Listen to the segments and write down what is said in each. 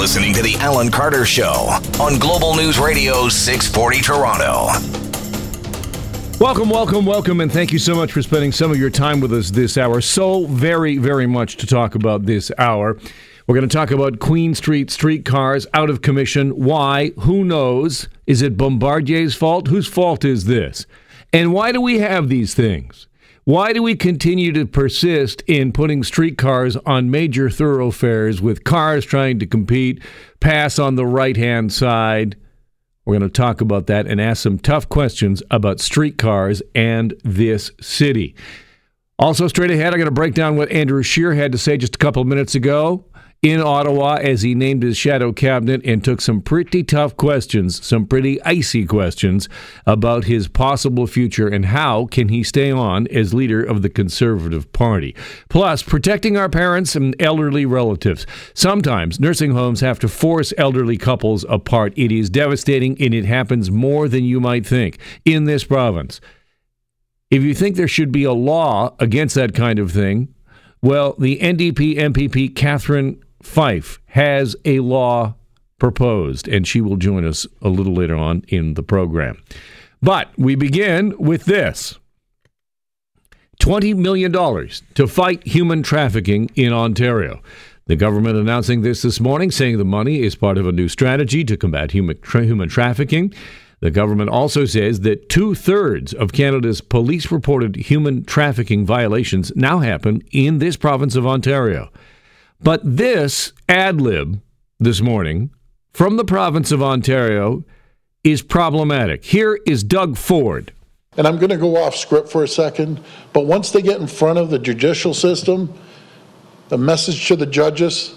listening to The Alan Carter Show on Global News Radio 640 Toronto. Welcome, welcome, welcome, and thank you so much for spending some of your time with us this hour. So very, very much to talk about this hour. We're going to talk about Queen Street streetcars out of commission. Why? Who knows? Is it Bombardier's fault? Whose fault is this? And why do we have these things? Why do we continue to persist in putting streetcars on major thoroughfares with cars trying to compete, pass on the right hand side? We're going to talk about that and ask some tough questions about streetcars and this city. Also, straight ahead, I'm going to break down what Andrew Scheer had to say just a couple of minutes ago in Ottawa as he named his shadow cabinet and took some pretty tough questions, some pretty icy questions about his possible future and how can he stay on as leader of the Conservative Party. Plus, protecting our parents and elderly relatives. Sometimes nursing homes have to force elderly couples apart. It is devastating and it happens more than you might think in this province. If you think there should be a law against that kind of thing, well, the NDP MPP Catherine Fife has a law proposed, and she will join us a little later on in the program. But we begin with this $20 million to fight human trafficking in Ontario. The government announcing this this morning, saying the money is part of a new strategy to combat human, tra- human trafficking. The government also says that two thirds of Canada's police reported human trafficking violations now happen in this province of Ontario. But this ad lib this morning from the province of Ontario is problematic. Here is Doug Ford. And I'm going to go off script for a second, but once they get in front of the judicial system, the message to the judges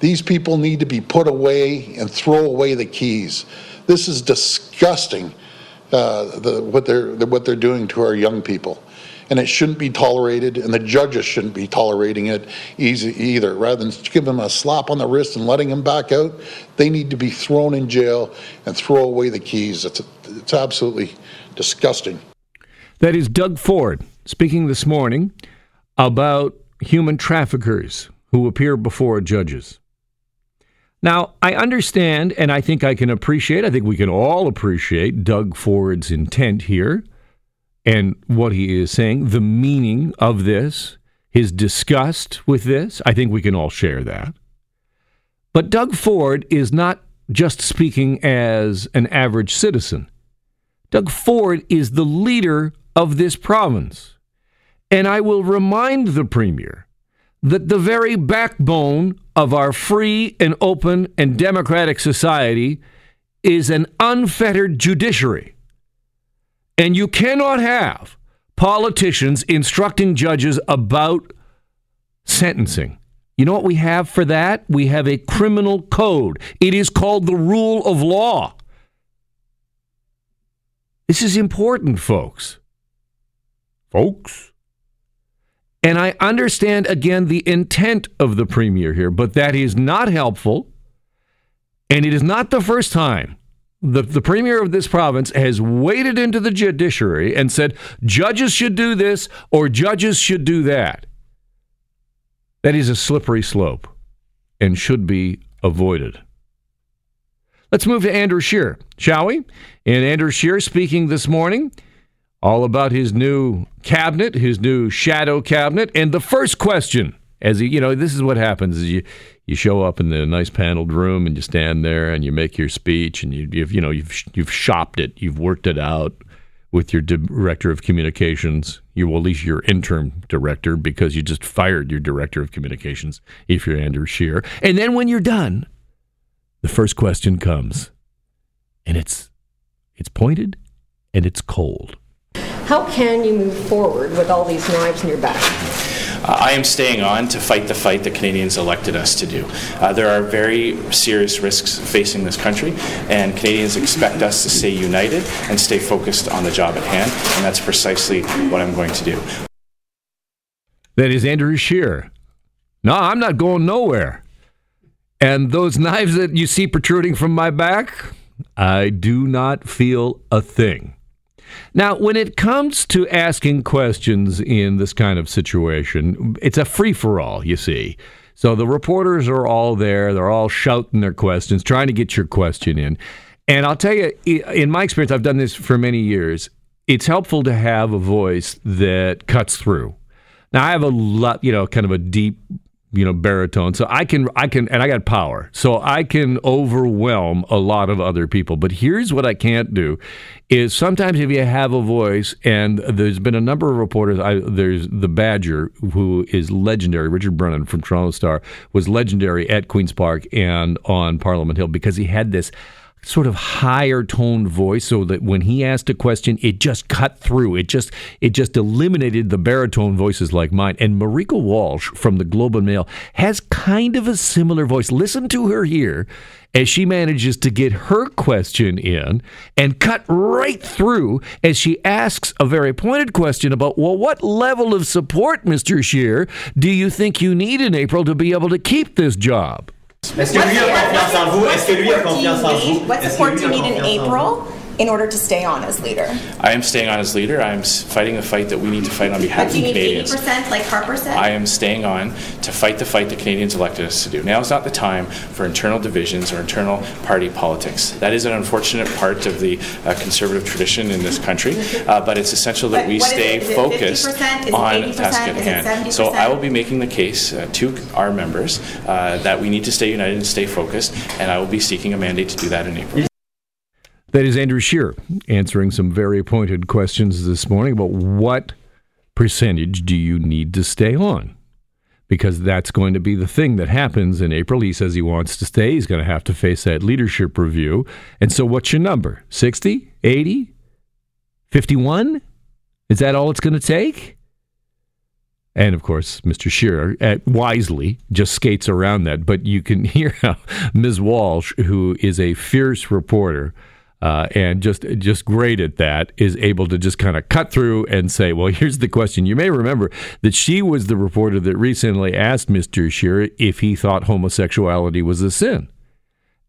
these people need to be put away and throw away the keys. This is disgusting, uh, the, what, they're, the, what they're doing to our young people and it shouldn't be tolerated, and the judges shouldn't be tolerating it easy either. Rather than give them a slap on the wrist and letting them back out, they need to be thrown in jail and throw away the keys. It's, it's absolutely disgusting. That is Doug Ford speaking this morning about human traffickers who appear before judges. Now, I understand and I think I can appreciate, I think we can all appreciate Doug Ford's intent here and what he is saying, the meaning of this, his disgust with this. I think we can all share that. But Doug Ford is not just speaking as an average citizen. Doug Ford is the leader of this province. And I will remind the Premier that the very backbone of our free and open and democratic society is an unfettered judiciary. And you cannot have politicians instructing judges about sentencing. You know what we have for that? We have a criminal code. It is called the rule of law. This is important, folks. Folks. And I understand again the intent of the premier here, but that is not helpful. And it is not the first time the, the premier of this province has waded into the judiciary and said judges should do this or judges should do that. That is a slippery slope and should be avoided. Let's move to Andrew Scheer, shall we? And Andrew Scheer speaking this morning all about his new cabinet, his new shadow cabinet. And the first question, as he, you know, this is what happens is you you show up in the nice paneled room and you stand there and you make your speech and you you've, you know you've you've shopped it, you've worked it out with your director of communications. You will at least your interim director because you just fired your director of communications if you're Andrew Scheer. And then when you're done, the first question comes, and it's it's pointed and it's cold. How can you move forward with all these knives in your back? Uh, I am staying on to fight the fight that Canadians elected us to do. Uh, there are very serious risks facing this country, and Canadians expect us to stay united and stay focused on the job at hand, and that's precisely what I'm going to do. That is Andrew Scheer. No, I'm not going nowhere. And those knives that you see protruding from my back, I do not feel a thing. Now, when it comes to asking questions in this kind of situation, it's a free for all, you see. So the reporters are all there. They're all shouting their questions, trying to get your question in. And I'll tell you, in my experience, I've done this for many years. It's helpful to have a voice that cuts through. Now, I have a lot, you know, kind of a deep you know baritone. So i can i can and i got power. So i can overwhelm a lot of other people. But here's what i can't do is sometimes if you have a voice and there's been a number of reporters I, there's the badger who is legendary richard brennan from toronto star was legendary at queens park and on parliament hill because he had this sort of higher toned voice so that when he asked a question it just cut through. It just it just eliminated the baritone voices like mine. And Marieke Walsh from the Globe and Mail has kind of a similar voice. Listen to her here as she manages to get her question in and cut right through as she asks a very pointed question about well what level of support Mr. Scheer do you think you need in April to be able to keep this job Est-ce que lui a confiance en vous? Est-ce que lui a confiance en vous? What support do you need in April? In order to stay on as leader? I am staying on as leader. I am fighting the fight that we need to fight on behalf of you need Canadians. 80% like Harper said? I am staying on to fight the fight that Canadians elected us to do. Now is not the time for internal divisions or internal party politics. That is an unfortunate part of the uh, conservative tradition in this country, uh, but it's essential that But we what is stay it? Is it focused 50%? Is it on 80%? task at hand. So I will be making the case uh, to our members uh, that we need to stay united and stay focused, and I will be seeking a mandate to do that in April. That is Andrew Scheer answering some very pointed questions this morning about what percentage do you need to stay on? Because that's going to be the thing that happens in April. He says he wants to stay. He's going to have to face that leadership review. And so, what's your number? 60, 80, 51? Is that all it's going to take? And of course, Mr. Shearer uh, wisely just skates around that. But you can hear how Ms. Walsh, who is a fierce reporter, uh, and just just great at that, is able to just kind of cut through and say, "Well, here's the question." You may remember that she was the reporter that recently asked Mr. Shearer if he thought homosexuality was a sin,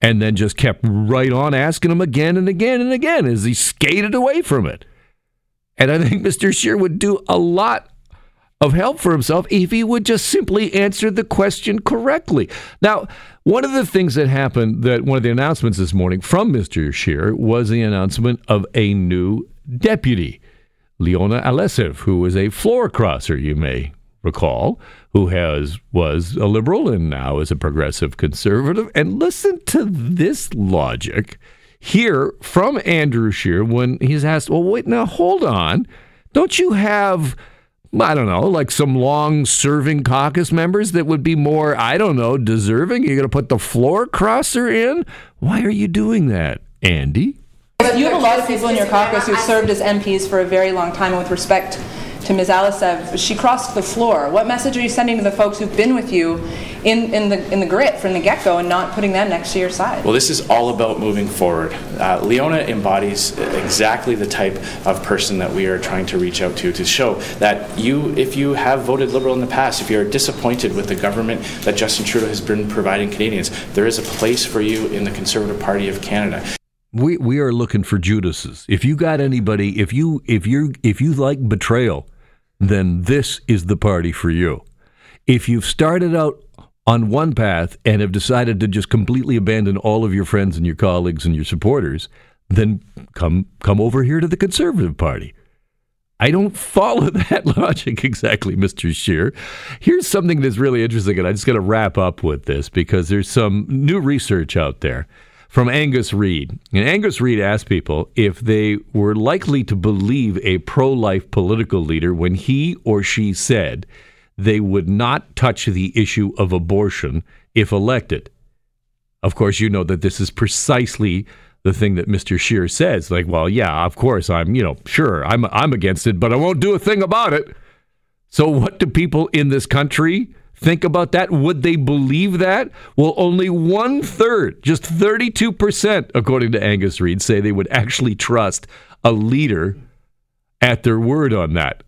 and then just kept right on asking him again and again and again as he skated away from it. And I think Mr. Scheer would do a lot of help for himself if he would just simply answer the question correctly. Now, one of the things that happened that one of the announcements this morning from Mr. Scheer was the announcement of a new deputy, Leona Alleslev, who is a floor crosser, you may recall, who has was a liberal and now is a progressive conservative. And listen to this logic here from Andrew Scheer when he's asked, "Well, wait, now hold on, don't you have?" I don't know, like some long serving caucus members that would be more, I don't know, deserving? You're going to put the floor crosser in? Why are you doing that, Andy? You have a lot of people in your caucus who served as MPs for a very long time, and with respect to Ms. Alleslev, she crossed the floor. What message are you sending to the folks who've been with you in, in, the, in the grit from the get go and not putting them next to your side? Well, this is all about moving forward. Uh, Leona embodies exactly the type of person that we are trying to reach out to to show that you, if you have voted Liberal in the past, if you're disappointed with the government that Justin Trudeau has been providing Canadians, there is a place for you in the Conservative Party of Canada. We we are looking for Judases. If you got anybody, if you if you if you like betrayal, then this is the party for you. If you've started out on one path and have decided to just completely abandon all of your friends and your colleagues and your supporters, then come come over here to the Conservative Party. I don't follow that logic exactly, Mr. Scheer. Here's something that's really interesting, and I'm just got to wrap up with this because there's some new research out there from Angus Reid. And Angus Reid asked people if they were likely to believe a pro life political leader when he or she said they would not touch the issue of abortion if elected. Of course, you know that this is precisely the thing that Mr. Scheer says. Like, well, yeah, of course, I'm, you know, sure, I'm, I'm against it, but I won't do a thing about it. So, what do people in this country think about that? Would they believe that? Well, only one third, just 32%, according to Angus Reid, say they would actually trust a leader at their word on that.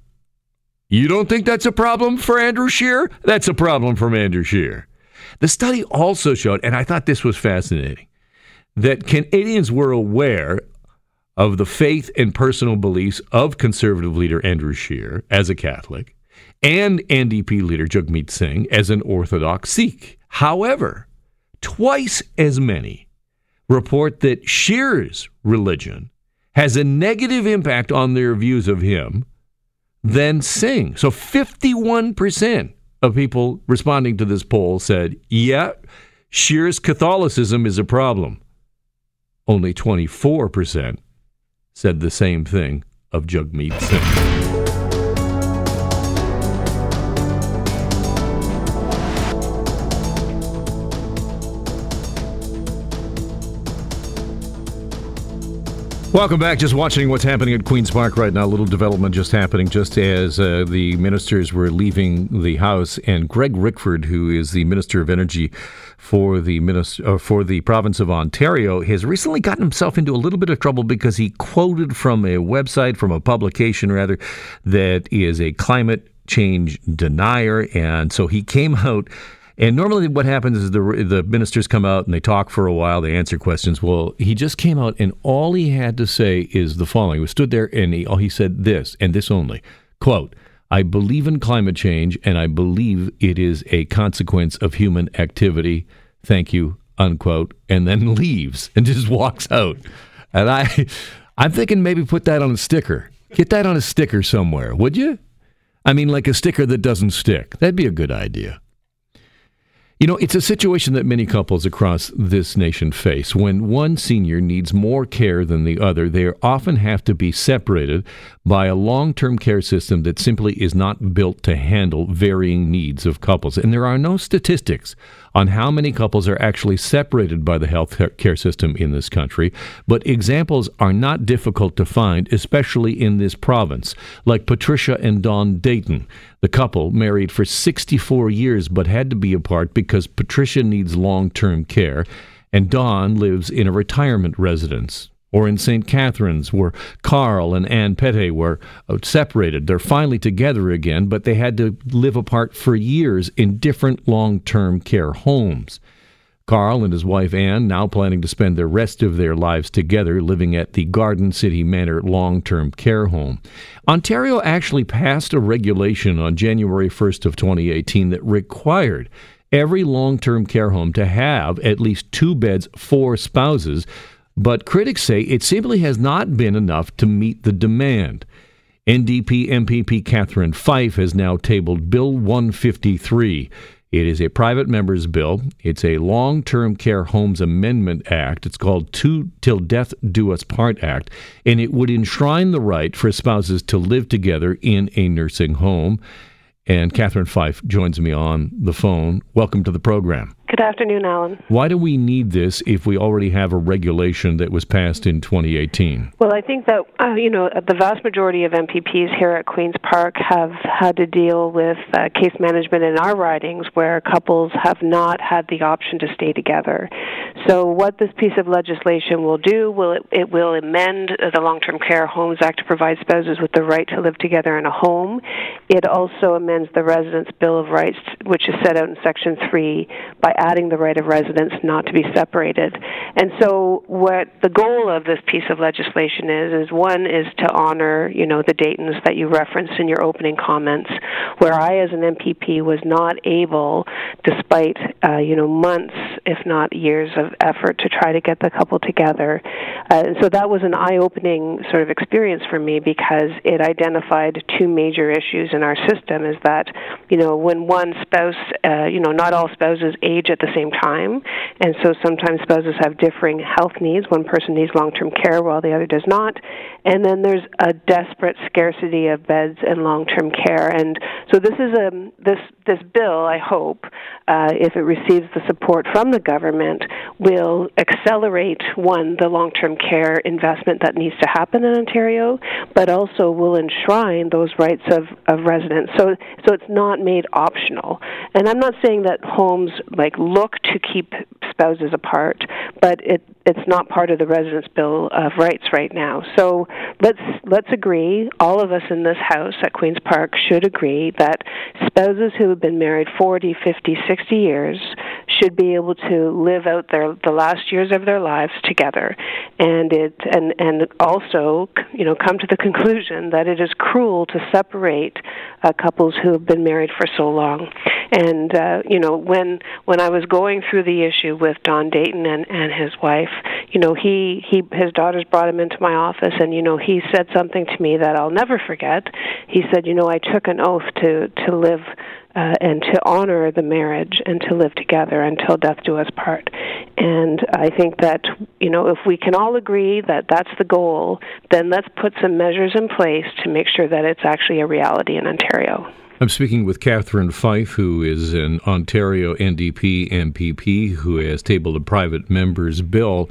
You don't think that's a problem for Andrew Scheer? That's a problem for Andrew Scheer. The study also showed, and I thought this was fascinating, that Canadians were aware of the faith and personal beliefs of conservative leader Andrew Scheer as a Catholic and NDP leader Jagmeet Singh as an Orthodox Sikh. However, twice as many report that Scheer's religion has a negative impact on their views of him than Singh. So 51% of people responding to this poll said, yeah, Scheer's Catholicism is a problem. Only 24% said the same thing of Jagmeet Singh. Welcome back. Just watching what's happening at Queen's Park right now. A little development just happening just as uh, the ministers were leaving the House. And Greg Rickford, who is the Minister of Energy for the minister, uh, for the province of Ontario, has recently gotten himself into a little bit of trouble because he quoted from a website, from a publication rather, that is a climate change denier. And so he came out and normally, what happens is the the ministers come out and they talk for a while, they answer questions. Well, he just came out, and all he had to say is the following: He stood there and he, all he said this and this only, quote. I believe in climate change and I believe it is a consequence of human activity. Thank you, unquote, and then leaves and just walks out. And I I'm thinking maybe put that on a sticker. Get that on a sticker somewhere, would you? I mean like a sticker that doesn't stick. That'd be a good idea. You know, it's a situation that many couples across this nation face. When one senior needs more care than the other, they often have to be separated by a long term care system that simply is not built to handle varying needs of couples. And there are no statistics on how many couples are actually separated by the health care system in this country, but examples are not difficult to find, especially in this province, like Patricia and Don Dayton. The couple married for 64 years but had to be apart because Patricia needs long term care and Don lives in a retirement residence or in St. Catharines, where Carl and Anne Pette were uh, separated. They're finally together again, but they had to live apart for years in different long term care homes. Carl and his wife Anne now planning to spend the rest of their lives together living at the Garden City Manor long term care home. Ontario actually passed a regulation on January 1st of 2018 that required every long term care home to have at least two beds for spouses but critics say it simply has not been enough to meet the demand. NDP MPP Catherine Fife has now tabled Bill 153. It is a private member's bill. It's a long term care homes amendment act. It's called Two Till Death Do Us Part Act, and it would enshrine the right for spouses to live together in a nursing home. And Catherine Fife joins me on the phone. Welcome to the program. Good afternoon, Alan. Why do we need this if we already have a regulation that was passed in 2018? Well, I think that, uh, you know, the vast majority of MPPs here at Queen's Park have had to deal with uh, case management in our ridings where couples have not had the option to stay together. So, what this piece of legislation will do, will it, it will amend the Long Term Care Homes Act to provide spouses with the right to live together in a home. It also amends the Residents' Bill of Rights, which is set out in Section 3, by adding the right of residents not to be separated. And so, what the goal of this piece of legislation is is one is to honor, you know, the Daytons that you referenced in your opening comments, where I, as an MPP, was not able, despite uh, you know months, if not years, of effort to try to get the couple together. Uh, so that was an eye-opening sort of experience for me because it identified two major issues in our system: is that you know when one spouse, uh, you know, not all spouses age at the same time. And so sometimes spouses have differing health needs. One person needs long term care while the other does not. And then there's a desperate scarcity of beds and long term care. And so this is a this this bill, I hope, uh, if it receives the support from the government, will accelerate one the long term care investment that needs to happen in Ontario, but also will enshrine those rights of, of residents. So so it's not made optional. And I'm not saying that homes like look to keep spouses apart, but it it's not part of the residence bill of rights right now. So let's let's agree. All of us in this house at Queens Park should agree that spouses who have been married 40, 50, 60 years should be able to live out their the last years of their lives together, and it and and also you know come to the conclusion that it is cruel to separate uh, couples who have been married for so long. And uh, you know when when I was going through the issue with Don Dayton and and his wife, you know he he his daughters brought him into my office, and you know he said something to me that I'll never forget. He said, you know, I took an oath to to live uh, and to honor the marriage and to live together until death do us part. And I think that, you know, if we can all agree that that's the goal, then let's put some measures in place to make sure that it's actually a reality in Ontario. I'm speaking with Catherine Fife, who is an Ontario NDP MPP who has tabled a private member's bill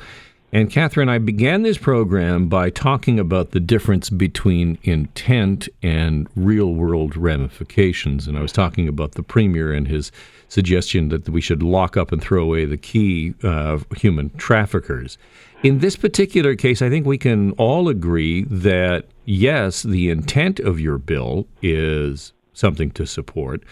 and Catherine, I began this program by talking about the difference between intent and real world ramifications. And I was talking about the Premier and his suggestion that we should lock up and throw away the key uh, human traffickers. In this particular case, I think we can all agree that yes, the intent of your bill is something to support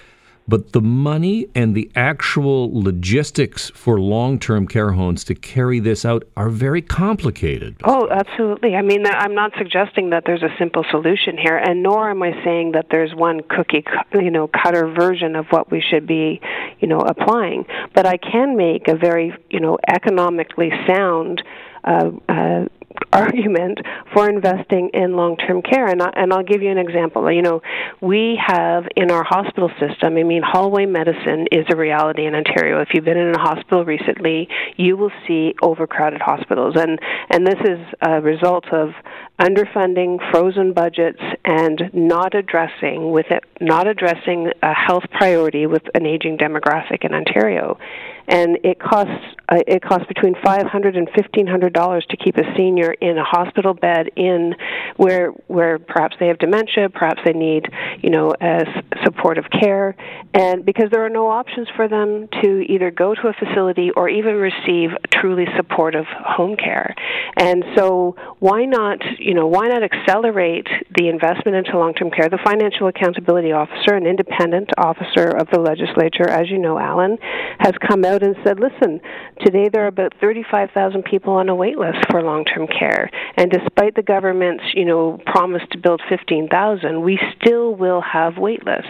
but the money and the actual logistics for long term care homes to carry this out are very complicated. Oh, absolutely. I mean, I'm not suggesting that there's a simple solution here, and nor am I saying that there's one cookie, you know, cutter version of what we should be, you know, applying. But I can make a very, you know, economically sound uh, uh, argument for investing in long-term care. And, I, and I'll give you an example. You know we have in our hospital system I mean hallway medicine is a reality in Ontario. If you've been in a hospital recently you will see overcrowded hospitals. And and this is a result of underfunding frozen budgets and not addressing with it not addressing a health priority with an aging demographic in Ontario and it costs uh, it costs between five hundred and fifteen hundred dollars to keep a senior in a hospital bed in where where perhaps they have dementia, perhaps they need you know as supportive care, and because there are no options for them to either go to a facility or even receive truly supportive home care, and so why not you know why not accelerate the investment into long-term care? The financial accountability officer, an independent officer of the legislature, as you know, Alan, has come out out and said, listen, today there are about 35,000 people on a wait list for long-term care. And despite the government's, you know, promise to build 15,000, we still will have wait lists.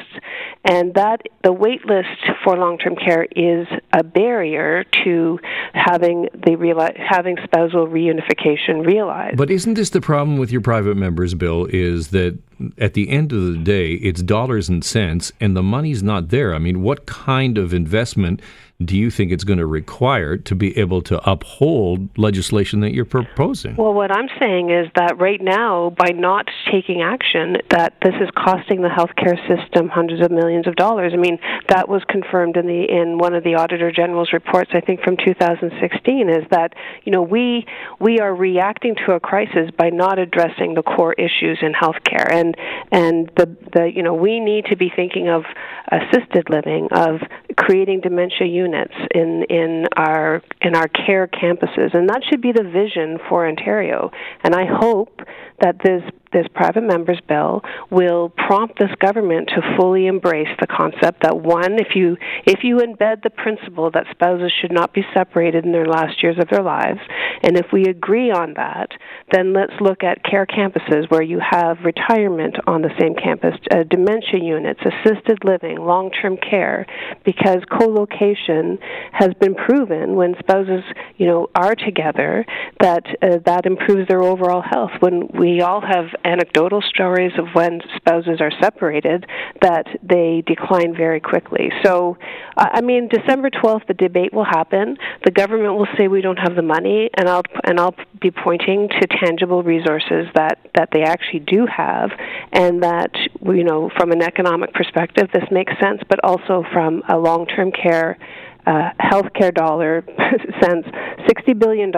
And that the wait list for long-term care is a barrier to having the reali- having spousal reunification realized. But isn't this the problem with your private members bill is that at the end of the day, it's dollars and cents, and the money's not there. I mean, what kind of investment do you think it's going to require to be able to uphold legislation that you're proposing? Well, what I'm saying is that right now, by not taking action, that this is costing the healthcare system hundreds of millions of dollars. I mean, that was confirmed in the in one of the Auditor General's reports, I think from 2016, is that you know we we are reacting to a crisis by not addressing the core issues in healthcare, and and the the you know we need to be thinking of assisted living, of creating dementia units in in our in our care campuses, and that should be the vision for Ontario. And I hope that this this private members bill will prompt this government to fully embrace the concept that one, if you if you embed the principle that spouses should not be separated in their last years of their lives, and if we agree on that, then let's look at care campuses where you have retirement on the same campus, uh, dementia units, assisted living, long-term care, because co-location has been proven when spouses, you know, are together that uh, that improves their overall health. When we all have anecdotal stories of when spouses are separated that they decline very quickly. So, I mean, December 12th, the debate will happen. The government will say we don't have the money, and I'll and I'll be pointing to tangible resources that that they actually do have, and that you know, from an economic perspective, this makes sense, but also from a long-term care uh, healthcare dollar sense, $60 billion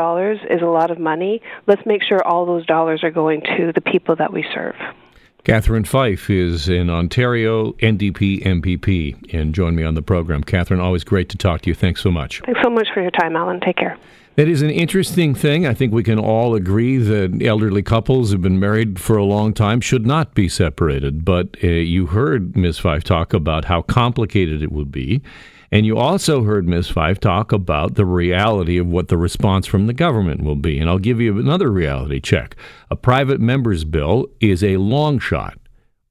is a lot of money. Let's make sure all those dollars are going to the people that we serve. Catherine Fife is in Ontario, NDP MPP, and join me on the program. Catherine, always great to talk to you. Thanks so much. Thanks so much for your time, Alan. Take care. It is an interesting thing. I think we can all agree that elderly couples who've been married for a long time should not be separated. But uh, you heard Ms. Fife talk about how complicated it would be And you also heard Ms. Fife talk about the reality of what the response from the government will be. And I'll give you another reality check. A private member's bill is a long shot,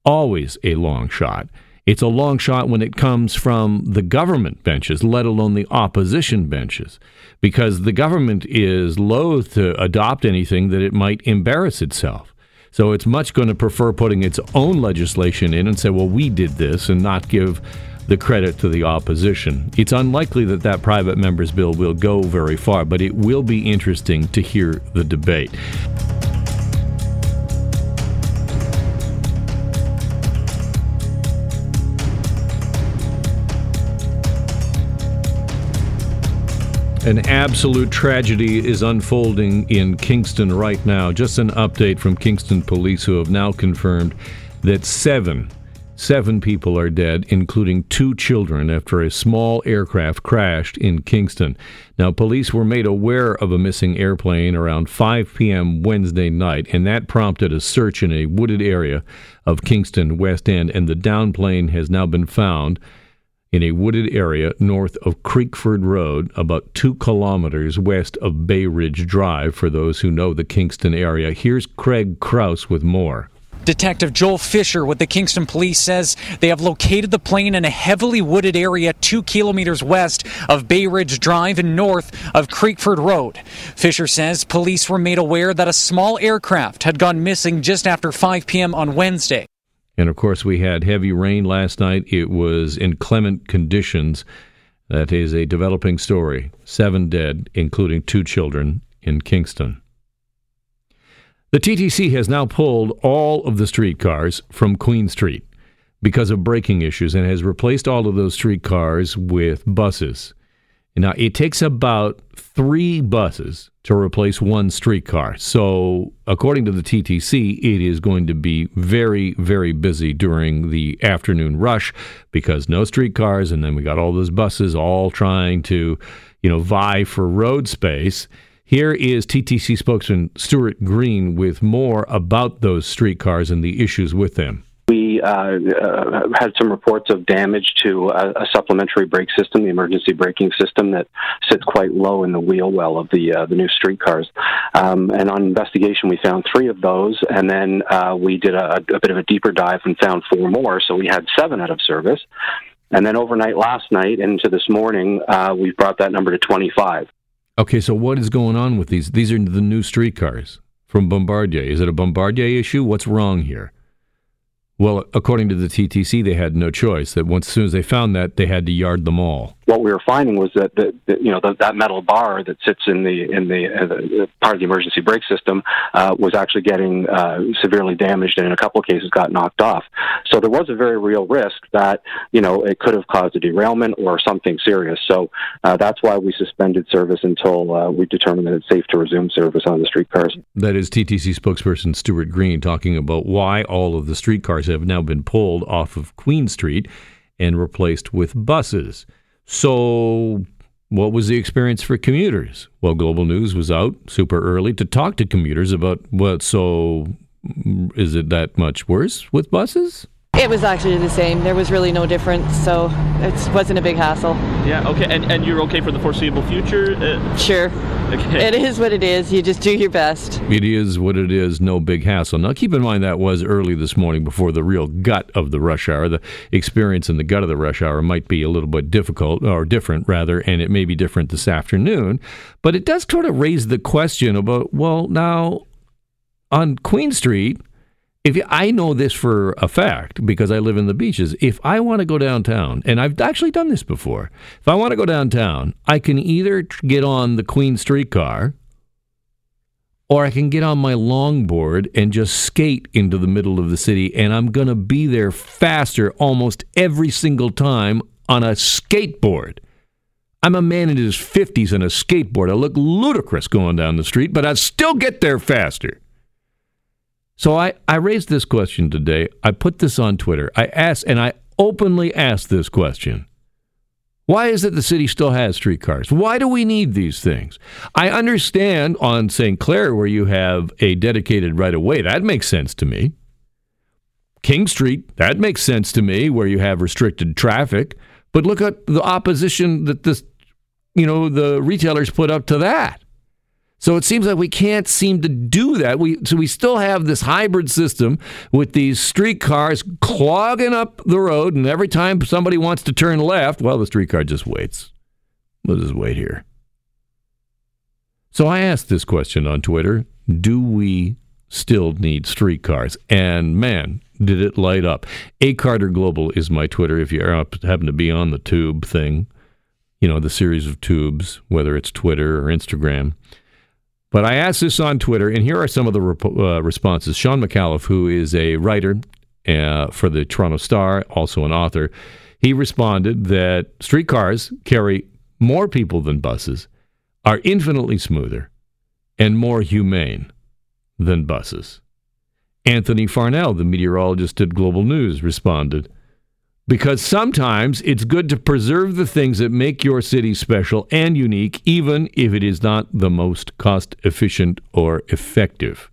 always a long shot. It's a long shot when it comes from the government benches, let alone the opposition benches, because the government is loath to adopt anything that it might embarrass itself. So it's much going to prefer putting its own legislation in and say, well, we did this, and not give the credit to the opposition. It's unlikely that that private member's bill will go very far, but it will be interesting to hear the debate. An absolute tragedy is unfolding in Kingston right now. Just an update from Kingston police who have now confirmed that seven, seven people are dead, including two children, after a small aircraft crashed in Kingston. Now, police were made aware of a missing airplane around 5 p.m. Wednesday night, and that prompted a search in a wooded area of Kingston West End, and the down plane has now been found in a wooded area north of Creekford Road, about two kilometers west of Bay Ridge Drive, for those who know the Kingston area. Here's Craig Kraus with more. Detective Joel Fisher with the Kingston Police says they have located the plane in a heavily wooded area two kilometers west of Bay Ridge Drive and north of Creekford Road. Fisher says police were made aware that a small aircraft had gone missing just after 5 p.m. on Wednesday. And of course, we had heavy rain last night. It was inclement conditions. That is a developing story. Seven dead, including two children in Kingston. The TTC has now pulled all of the streetcars from Queen Street because of braking issues and has replaced all of those streetcars with buses. Now, it takes about three buses to replace one streetcar. So, according to the TTC, it is going to be very, very busy during the afternoon rush because no streetcars, and then we got all those buses all trying to, you know, vie for road space. Here is TTC spokesman Stuart Green with more about those streetcars and the issues with them. We uh, uh, had some reports of damage to a, a, supplementary brake system, the emergency braking system that sits quite low in the wheel well of the uh, the new streetcars. Um, and on investigation, we found three of those, and then uh, we did a, a bit of a deeper dive and found four more. So we had seven out of service. And then overnight last night into this morning, uh, we've brought that number to 25. Okay, so what is going on with these? These are the new streetcars from Bombardier. Is it a Bombardier issue? What's wrong here? Well, according to the TTC, they had no choice. That once as soon as they found that, they had to yard them all. What we were finding was that the, you know the, that metal bar that sits in the in the, uh, the part of the emergency brake system uh, was actually getting uh, severely damaged, and in a couple of cases got knocked off. So there was a very real risk that you know it could have caused a derailment or something serious. So uh, that's why we suspended service until uh, we determined that it's safe to resume service on the streetcars. That is TTC spokesperson Stuart Green talking about why all of the streetcars have now been pulled off of Queen Street and replaced with buses. So, what was the experience for commuters? Well, Global News was out super early to talk to commuters about what. So, mm, is it that much worse with buses? It was actually the same. There was really no difference, so it wasn't a big hassle. Yeah, okay. And, and you're okay for the foreseeable future? Uh, sure. Okay. It is what it is. You just do your best. It is what it is. No big hassle. Now, keep in mind that was early this morning before the real gut of the rush hour. The experience in the gut of the rush hour might be a little bit difficult, or different, rather, and it may be different this afternoon. But it does sort of raise the question about, well, now on Queen Street, if I know this for a fact because I live in the beaches, if I want to go downtown, and I've actually done this before, if I want to go downtown, I can either get on the Queen streetcar or I can get on my longboard and just skate into the middle of the city, and I'm going to be there faster almost every single time on a skateboard. I'm a man in his 50s on a skateboard. I look ludicrous going down the street, but I still get there faster. So I, I raised this question today. I put this on Twitter. I asked, and I openly asked this question. Why is it the city still has streetcars? Why do we need these things? I understand on St. Clair where you have a dedicated right of way. That makes sense to me. King Street, that makes sense to me where you have restricted traffic. But look at the opposition that this, you know, the retailers put up to that. So it seems like we can't seem to do that. We so we still have this hybrid system with these streetcars clogging up the road, and every time somebody wants to turn left, well, the streetcar just waits. We'll just wait here. So I asked this question on Twitter: Do we still need streetcars? And man, did it light up! A Carter Global is my Twitter. If you happen to be on the tube thing, you know the series of tubes, whether it's Twitter or Instagram. But I asked this on Twitter, and here are some of the rep- uh, responses. Shawn Micallef, who is a writer uh, for the Toronto Star, also an author, he responded that streetcars carry more people than buses, are infinitely smoother, and more humane than buses. Anthony Farnell, the meteorologist at Global News, responded because sometimes it's good to preserve the things that make your city special and unique, even if it is not the most cost efficient or effective.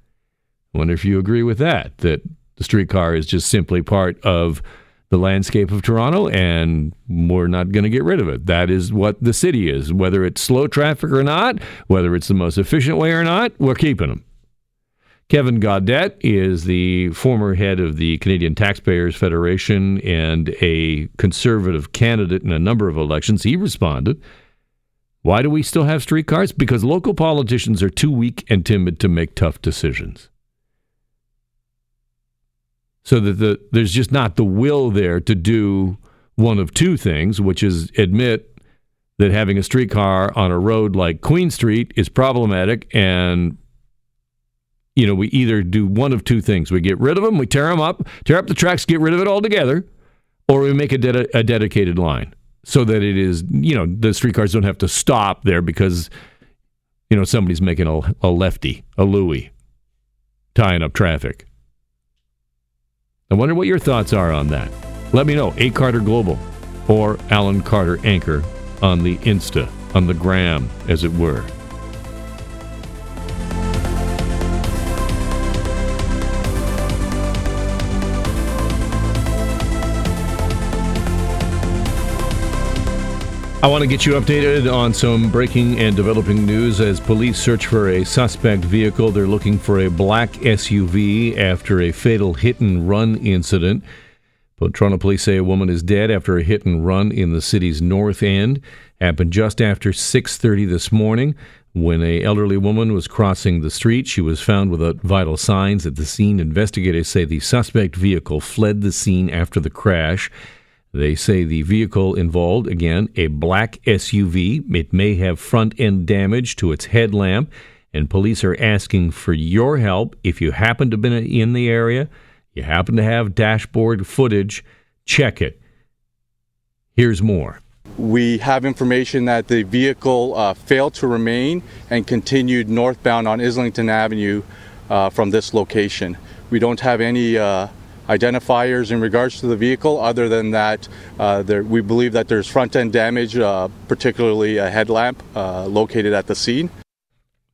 I wonder if you agree with that, that the streetcar is just simply part of the landscape of Toronto and we're not going to get rid of it. That is what the city is. Whether it's slow traffic or not, whether it's the most efficient way or not, we're keeping them. Kevin Gaudet is the former head of the Canadian Taxpayers Federation and a conservative candidate in a number of elections. He responded, Why do we still have streetcars? Because local politicians are too weak and timid to make tough decisions. So that the, there's just not the will there to do one of two things, which is admit that having a streetcar on a road like Queen Street is problematic and you know, we either do one of two things. We get rid of them, we tear them up, tear up the tracks, get rid of it altogether, or we make a, de- a dedicated line so that it is, you know, the streetcars don't have to stop there because, you know, somebody's making a, a lefty, a Louis, tying up traffic. I wonder what your thoughts are on that. Let me know. A Carter Global or Alan Carter Anchor on the Insta, on the gram, as it were. I want to get you updated on some breaking and developing news as police search for a suspect vehicle. They're looking for a black SUV after a fatal hit and run incident. But Toronto police say a woman is dead after a hit and run in the city's north end. Happened just after 6:30 this morning when a elderly woman was crossing the street. She was found without vital signs at the scene. Investigators say the suspect vehicle fled the scene after the crash. They say the vehicle involved, again, a black SUV. It may have front end damage to its headlamp, and police are asking for your help. If you happen to be in the area, you happen to have dashboard footage, check it. Here's more. We have information that the vehicle uh, failed to remain and continued northbound on Islington Avenue uh, from this location. We don't have any uh, identifiers in regards to the vehicle other than that uh, there, we believe that there's front end damage, uh, particularly a headlamp uh, located at the scene.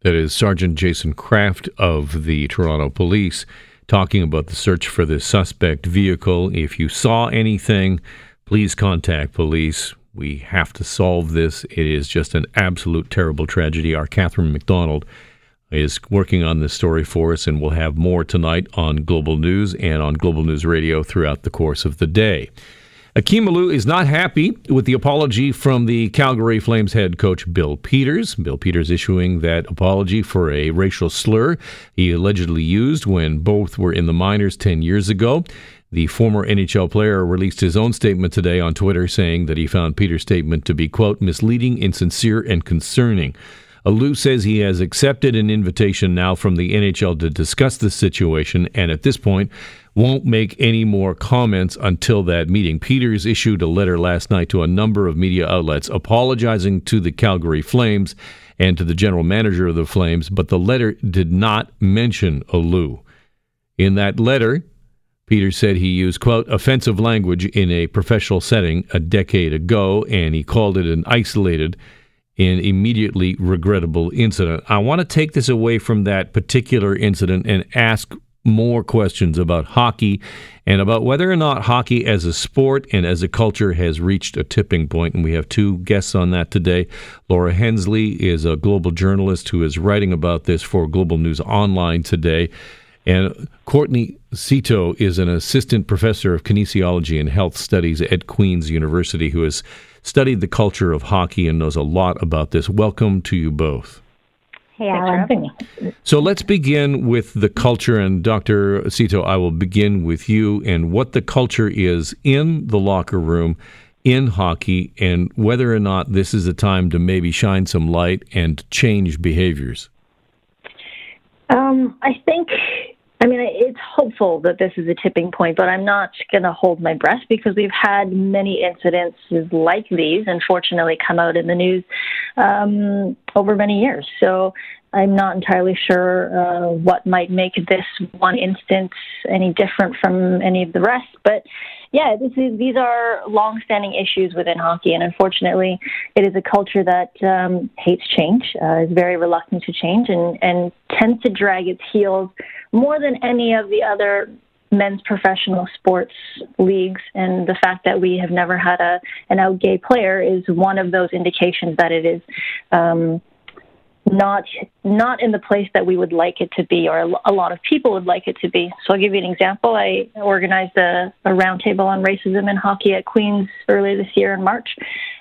That is Sergeant Jason Kraft of the Toronto Police talking about the search for the suspect vehicle. If you saw anything, please contact police. We have to solve this. It is just an absolute terrible tragedy. Our Catherine McDonald is working on this story for us, and we'll have more tonight on Global News and on Global News Radio throughout the course of the day. Akim Aliu is not happy with the apology from the Calgary Flames head coach Bill Peters. Bill Peters issuing that apology for a racial slur he allegedly used when both were in the minors 10 years ago. The former NHL player released his own statement today on Twitter saying that he found Peters' statement to be, quote, misleading, insincere, and concerning. Aliu says he has accepted an invitation now from the NHL to discuss the situation and at this point won't make any more comments until that meeting. Peters issued a letter last night to a number of media outlets apologizing to the Calgary Flames and to the general manager of the Flames, but the letter did not mention Aliu. In that letter, Peters said he used, quote, offensive language in a professional setting a decade ago, and he called it an isolated an immediately regrettable incident. I want to take this away from that particular incident and ask more questions about hockey and about whether or not hockey as a sport and as a culture has reached a tipping point. And we have two guests on that today. Laura Hensley is a global journalist who is writing about this for Global News Online today. And Courtney Szto is an assistant professor of kinesiology and health studies at Queen's University who has studied the culture of hockey and knows a lot about this. Welcome to you both. Hey, Alan. So let's begin with the culture. And Dr. Szto, I will begin with you and what the culture is in the locker room in hockey and whether or not this is a time to maybe shine some light and change behaviors. Um, I think I mean, it's hopeful that this is a tipping point, but I'm not going to hold my breath because we've had many incidences like these, unfortunately, come out in the news um, over many years. So I'm not entirely sure uh, what might make this one instance any different from any of the rest. But yeah, is, these are long-standing issues within hockey, and unfortunately, it is a culture that um, hates change, uh, is very reluctant to change, and, and tends to drag its heels more than any of the other men's professional sports leagues and the fact that we have never had a an out gay player is one of those indications that it is um, not not in the place that we would like it to be, or a lot of people would like it to be. So I'll give you an example. I organized a, a roundtable on racism in hockey at Queens earlier this year in March,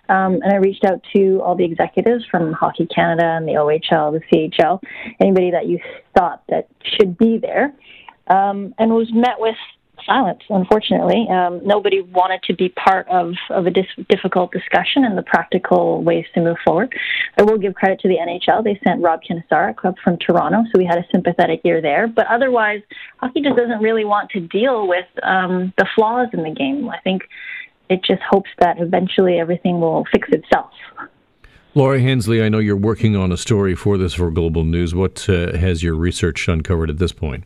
um, and I reached out to all the executives from Hockey Canada and the OHL, the CHL, anybody that you thought that should be there, um, and was met with silence, unfortunately. Um, nobody wanted to be part of, of a dis- difficult discussion and the practical ways to move forward. I will give credit to the NHL. They sent Rob Kinosar, up from Toronto, so we had a sympathetic ear there. But otherwise, hockey just doesn't really want to deal with um, the flaws in the game. I think it just hopes that eventually everything will fix itself. Laura Hensley, I know you're working on a story for this for Global News. What uh, has your research uncovered at this point?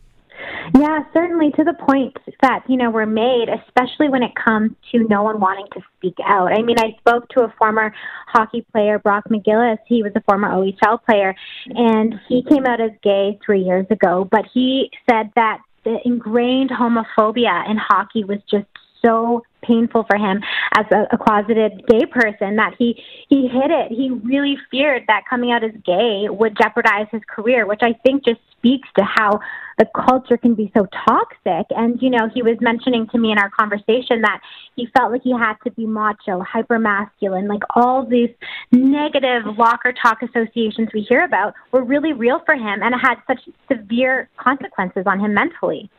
Yeah, certainly to the point that, you know, were made, especially when it comes to no one wanting to speak out. I mean, I spoke to a former hockey player, Brock McGillis. He was a former OHL player, and he came out as gay three years ago, but he said that the ingrained homophobia in hockey was just so painful for him as a, a closeted gay person that he he hid it. He really feared that coming out as gay would jeopardize his career, which I think just speaks to how the culture can be so toxic. And you know, he was mentioning to me in our conversation that he felt like he had to be macho, hyper masculine, like all these negative locker talk associations we hear about were really real for him, and it had such severe consequences on him mentally.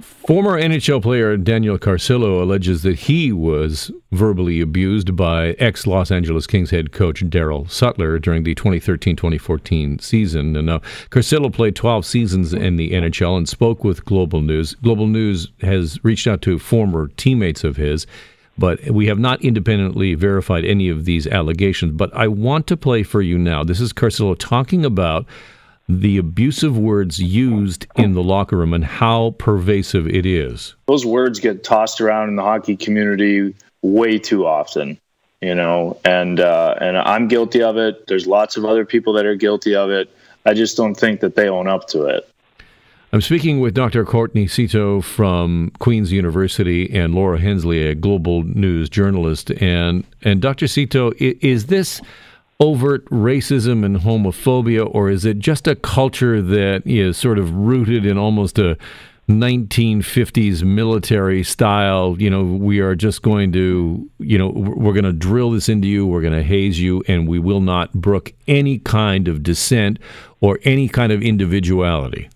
Former NHL player Daniel Carcillo alleges that he was verbally abused by ex Los Angeles Kings head coach Darryl Sutter during the 2013 2014 season. And uh, Carcillo played 12 seasons in the NHL and spoke with Global News. Global News has reached out to former teammates of his, but we have not independently verified any of these allegations. But I want to play for you now. This is Carcillo talking about the abusive words used in the locker room and how pervasive it is. Those words get tossed around in the hockey community way too often, you know, and uh, and I'm guilty of it. There's lots of other people that are guilty of it. I just don't think that they own up to it. I'm speaking with Dr. Courtney Szto from Queen's University and Laura Hensley, a global news journalist. And and Dr. Szto, is this overt racism and homophobia, or is it just a culture that is sort of rooted in almost a 1950s military style? You know, we are just going to, you know, we're going to drill this into you, we're going to haze you, and we will not brook any kind of dissent or any kind of individuality.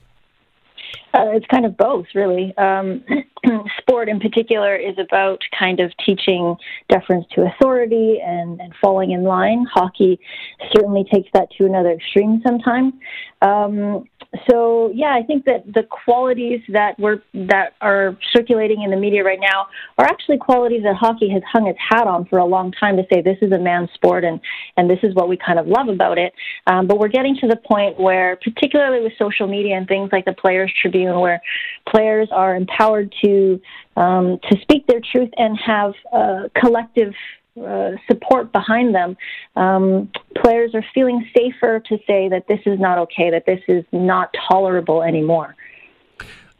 Uh, it's kind of both, really. Um, sport in particular is about kind of teaching deference to authority and, and falling in line. Hockey certainly takes that to another extreme sometimes. Um, so yeah, I think that the qualities that were that are circulating in the media right now are actually qualities that hockey has hung its hat on for a long time to say this is a man's sport and and this is what we kind of love about it. Um, but we're getting to the point where, particularly with social media and things like the Players Tribune, where players are empowered to um, to speak their truth and have a collective uh, support behind them, um, players are feeling safer to say that this is not okay, that this is not tolerable anymore.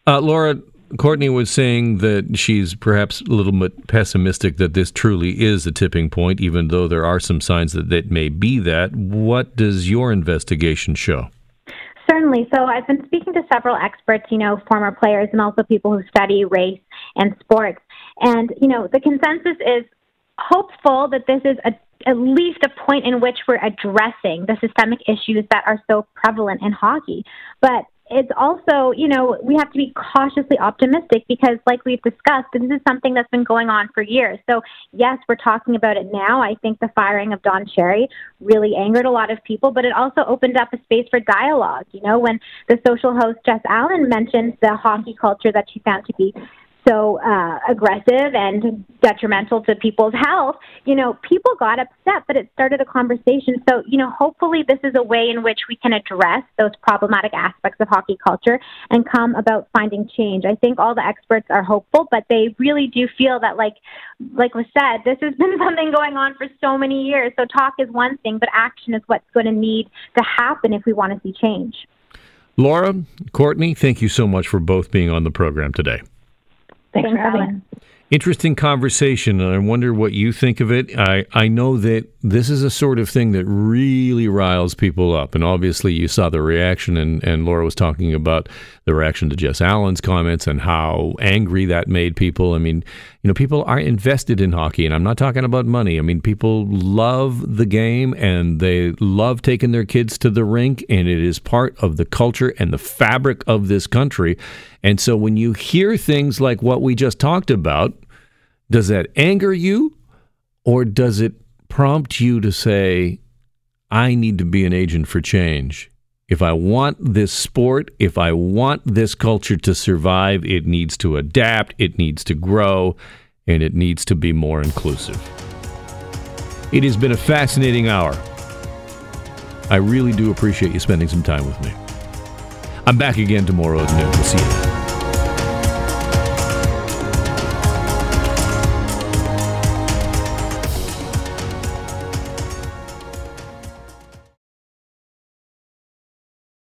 Uh, Laura, Courtney was saying that she's perhaps a little bit pessimistic that this truly is a tipping point, even though there are some signs that it may be that. What does your investigation show? Certainly. So I've been speaking to several experts, you know, former players and also people who study race and sports. And, you know, the consensus is hopeful that this is a, at least a point in which we're addressing the systemic issues that are so prevalent in hockey. But it's also, you know, we have to be cautiously optimistic because, like we've discussed, this is something that's been going on for years. So, yes, we're talking about it now. I think the firing of Don Cherry really angered a lot of people, but it also opened up a space for dialogue. You know, when the social host Jess Allen mentioned the hockey culture that she found to be so uh, aggressive and detrimental to people's health, you know, people got upset, but it started a conversation. So, you know, hopefully this is a way in which we can address those problematic aspects of hockey culture and come about finding change. I think all the experts are hopeful, but they really do feel that, like, like was said, this has been something going on for so many years. So talk is one thing, but action is what's going to need to happen if we want to see change. Laura, Courtney, thank you so much for both being on the program today. Thanks, for having us. Interesting conversation, and I wonder what you think of it. I, I know that this is a sort of thing that really riles people up, and obviously you saw the reaction, and, and Laura was talking about the reaction to Jess Allen's comments and how angry that made people. I mean, you know, people are invested in hockey, and I'm not talking about money. I mean, people love the game, and they love taking their kids to the rink, and it is part of the culture and the fabric of this country. And so when you hear things like what we just talked about, does that anger you or does it prompt you to say, I need to be an agent for change? If I want this sport, if I want this culture to survive, it needs to adapt, it needs to grow, and it needs to be more inclusive. It has been a fascinating hour. I really do appreciate you spending some time with me. I'm back again tomorrow at noon. We'll see you.